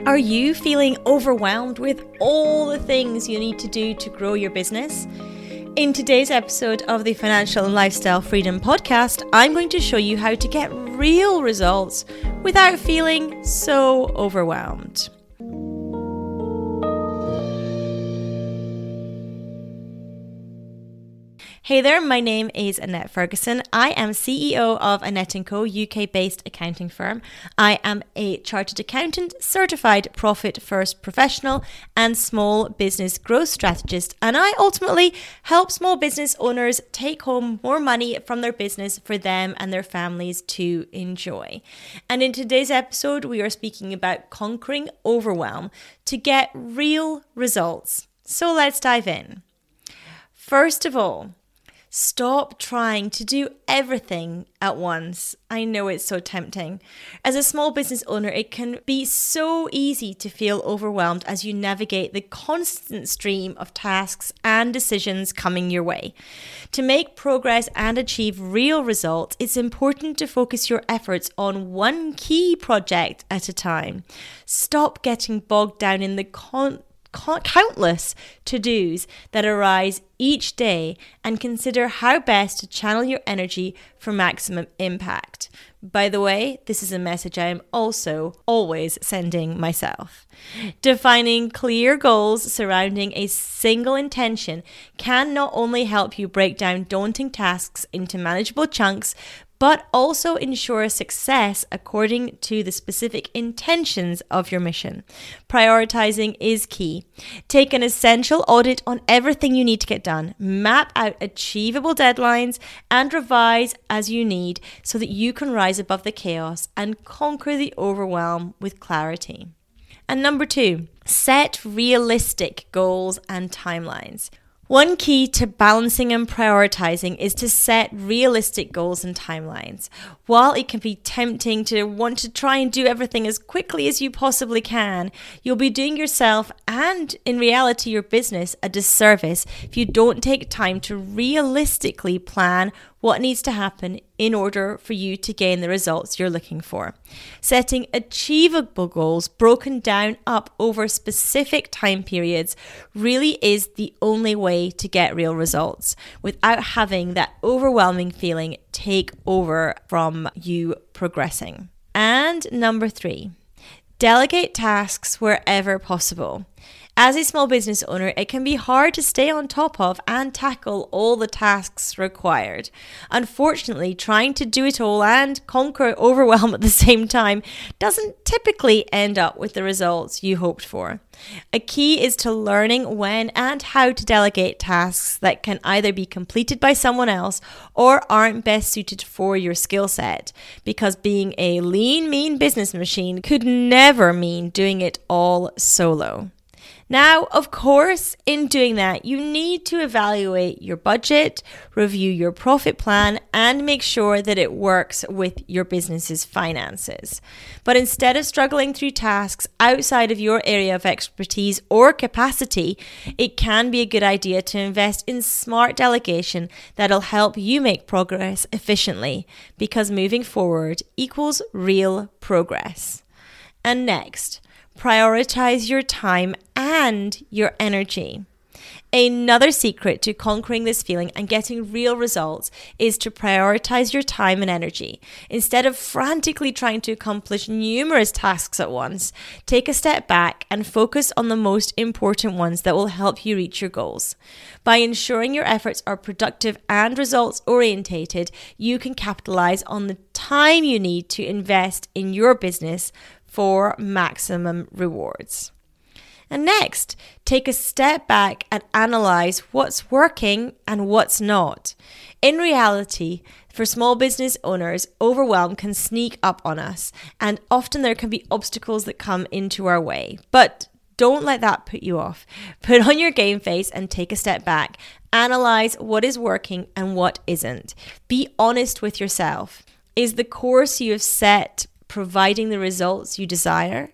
Are you feeling overwhelmed with all the things you need to do to grow your business? In today's episode of the Financial and Lifestyle Freedom Podcast, I'm going to show you how to get real results without feeling so overwhelmed. Hey there, my name is Annette Ferguson. I am CEO of Annette & Co, UK-based accounting firm. I am a chartered accountant, certified profit first professional, and small business growth strategist, and I ultimately help small business owners take home more money from their business for them and their families to enjoy. And in today's episode, we are speaking about conquering overwhelm to get real results. So let's dive in. First of all, Stop trying to do everything at once. I know it's so tempting. As a small business owner, it can be so easy to feel overwhelmed as you navigate the constant stream of tasks and decisions coming your way. To make progress and achieve real results, it's important to focus your efforts on one key project at a time. Stop getting bogged down in the con- countless to dos that arise each day and consider how best to channel your energy for maximum impact. By the way, this is a message I am also always sending myself. Defining clear goals surrounding a single intention can not only help you break down daunting tasks into manageable chunks, but also ensure success according to the specific intentions of your mission. Prioritizing is key. Take an essential audit on everything you need to get done, map out achievable deadlines, and revise as you need so that you can rise above the chaos and conquer the overwhelm with clarity. And number two, set realistic goals and timelines. One key to balancing and prioritizing is to set realistic goals and timelines. While it can be tempting to want to try and do everything as quickly as you possibly can, you'll be doing yourself and, in reality, your business a disservice if you don't take time to realistically plan what needs to happen in order for you to gain the results you're looking for. Setting achievable goals broken down up over specific time periods really is the only way to get real results without having that overwhelming feeling take over from you progressing. And number three, delegate tasks wherever possible. As a small business owner, it can be hard to stay on top of and tackle all the tasks required. Unfortunately, trying to do it all and conquer overwhelm at the same time doesn't typically end up with the results you hoped for. A key is to learning when and how to delegate tasks that can either be completed by someone else or aren't best suited for your skill set. Because being a lean, mean business machine could never mean doing it all solo. Now, of course, in doing that, you need to evaluate your budget, review your profit plan, and make sure that it works with your business's finances. But instead of struggling through tasks outside of your area of expertise or capacity, it can be a good idea to invest in smart delegation that'll help you make progress efficiently because moving forward equals real progress. And next, prioritize your time and your energy. Another secret to conquering this feeling and getting real results is to prioritize your time and energy. Instead of frantically trying to accomplish numerous tasks at once, take a step back and focus on the most important ones that will help you reach your goals. By ensuring your efforts are productive and results orientated, you can capitalize on the time you need to invest in your business for maximum rewards. And next, take a step back and analyze what's working and what's not. In reality, for small business owners, overwhelm can sneak up on us, and often there can be obstacles that come into our way. But don't let that put you off. Put on your game face and take a step back. Analyze what is working and what isn't. Be honest with yourself. Is the course you have set providing the results you desire?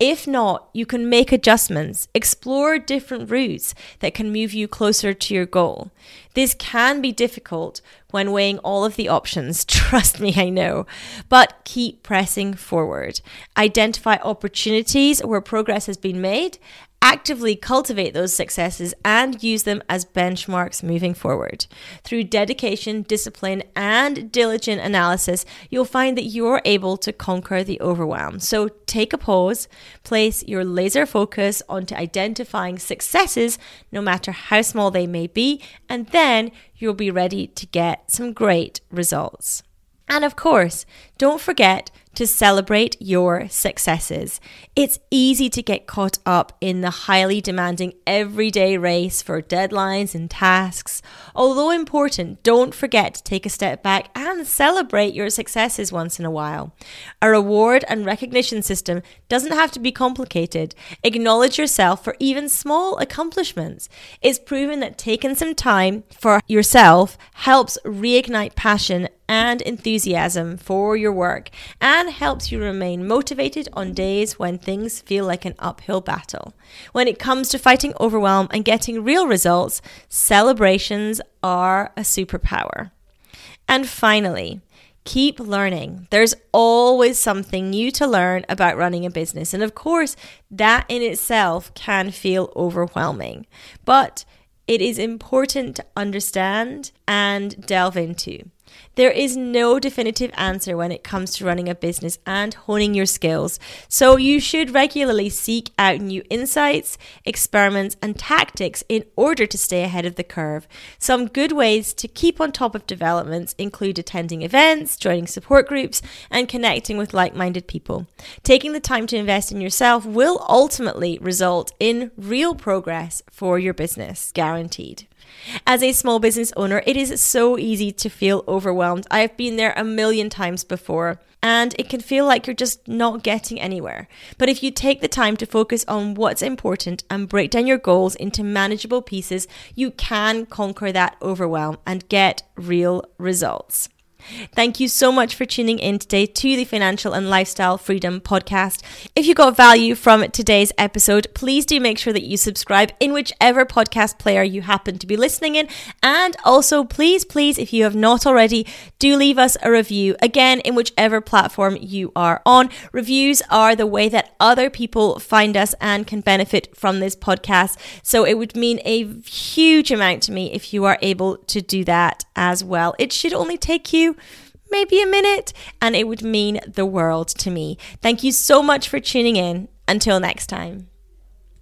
If not, you can make adjustments, explore different routes that can move you closer to your goal. This can be difficult when weighing all of the options, trust me, I know, but keep pressing forward. Identify opportunities where progress has been made actively cultivate those successes and use them as benchmarks moving forward. Through dedication, discipline, and diligent analysis, you'll find that you're able to conquer the overwhelm. So take a pause, place your laser focus onto identifying successes, no matter how small they may be, and then you'll be ready to get some great results. And of course, don't forget to celebrate your successes. It's easy to get caught up in the highly demanding everyday race for deadlines and tasks. Although important, don't forget to take a step back and celebrate your successes once in a while. A reward and recognition system doesn't have to be complicated. Acknowledge yourself for even small accomplishments. It's proven that taking some time for yourself helps reignite passion and enthusiasm for your work and helps you remain motivated on days when things feel like an uphill battle. When it comes to fighting overwhelm and getting real results, celebrations are a superpower. And finally, keep learning. There's always something new to learn about running a business. And of course, that in itself can feel overwhelming. But it is important to understand and delve into. There is no definitive answer when it comes to running a business and honing your skills, so you should regularly seek out new insights, experiments, and tactics in order to stay ahead of the curve. Some good ways to keep on top of developments include attending events, joining support groups, and connecting with like minded people. Taking the time to invest in yourself will ultimately result in real progress for your business, guaranteed. As a small business owner, it is so easy to feel. I've been there a million times before, and it can feel like you're just not getting anywhere. But if you take the time to focus on what's important and break down your goals into manageable pieces, you can conquer that overwhelm and get real results. Thank you so much for tuning in today to the Financial and Lifestyle Freedom Podcast. If you got value from today's episode, please do make sure that you subscribe in whichever podcast player you happen to be listening in. And also, please, please, if you have not already, do leave us a review again in whichever platform you are on. Reviews are the way that other people find us and can benefit from this podcast. So it would mean a huge amount to me if you are able to do that as well. It should only take maybe a minute, and it would mean the world to me. Thank you so much for tuning in. Until next time.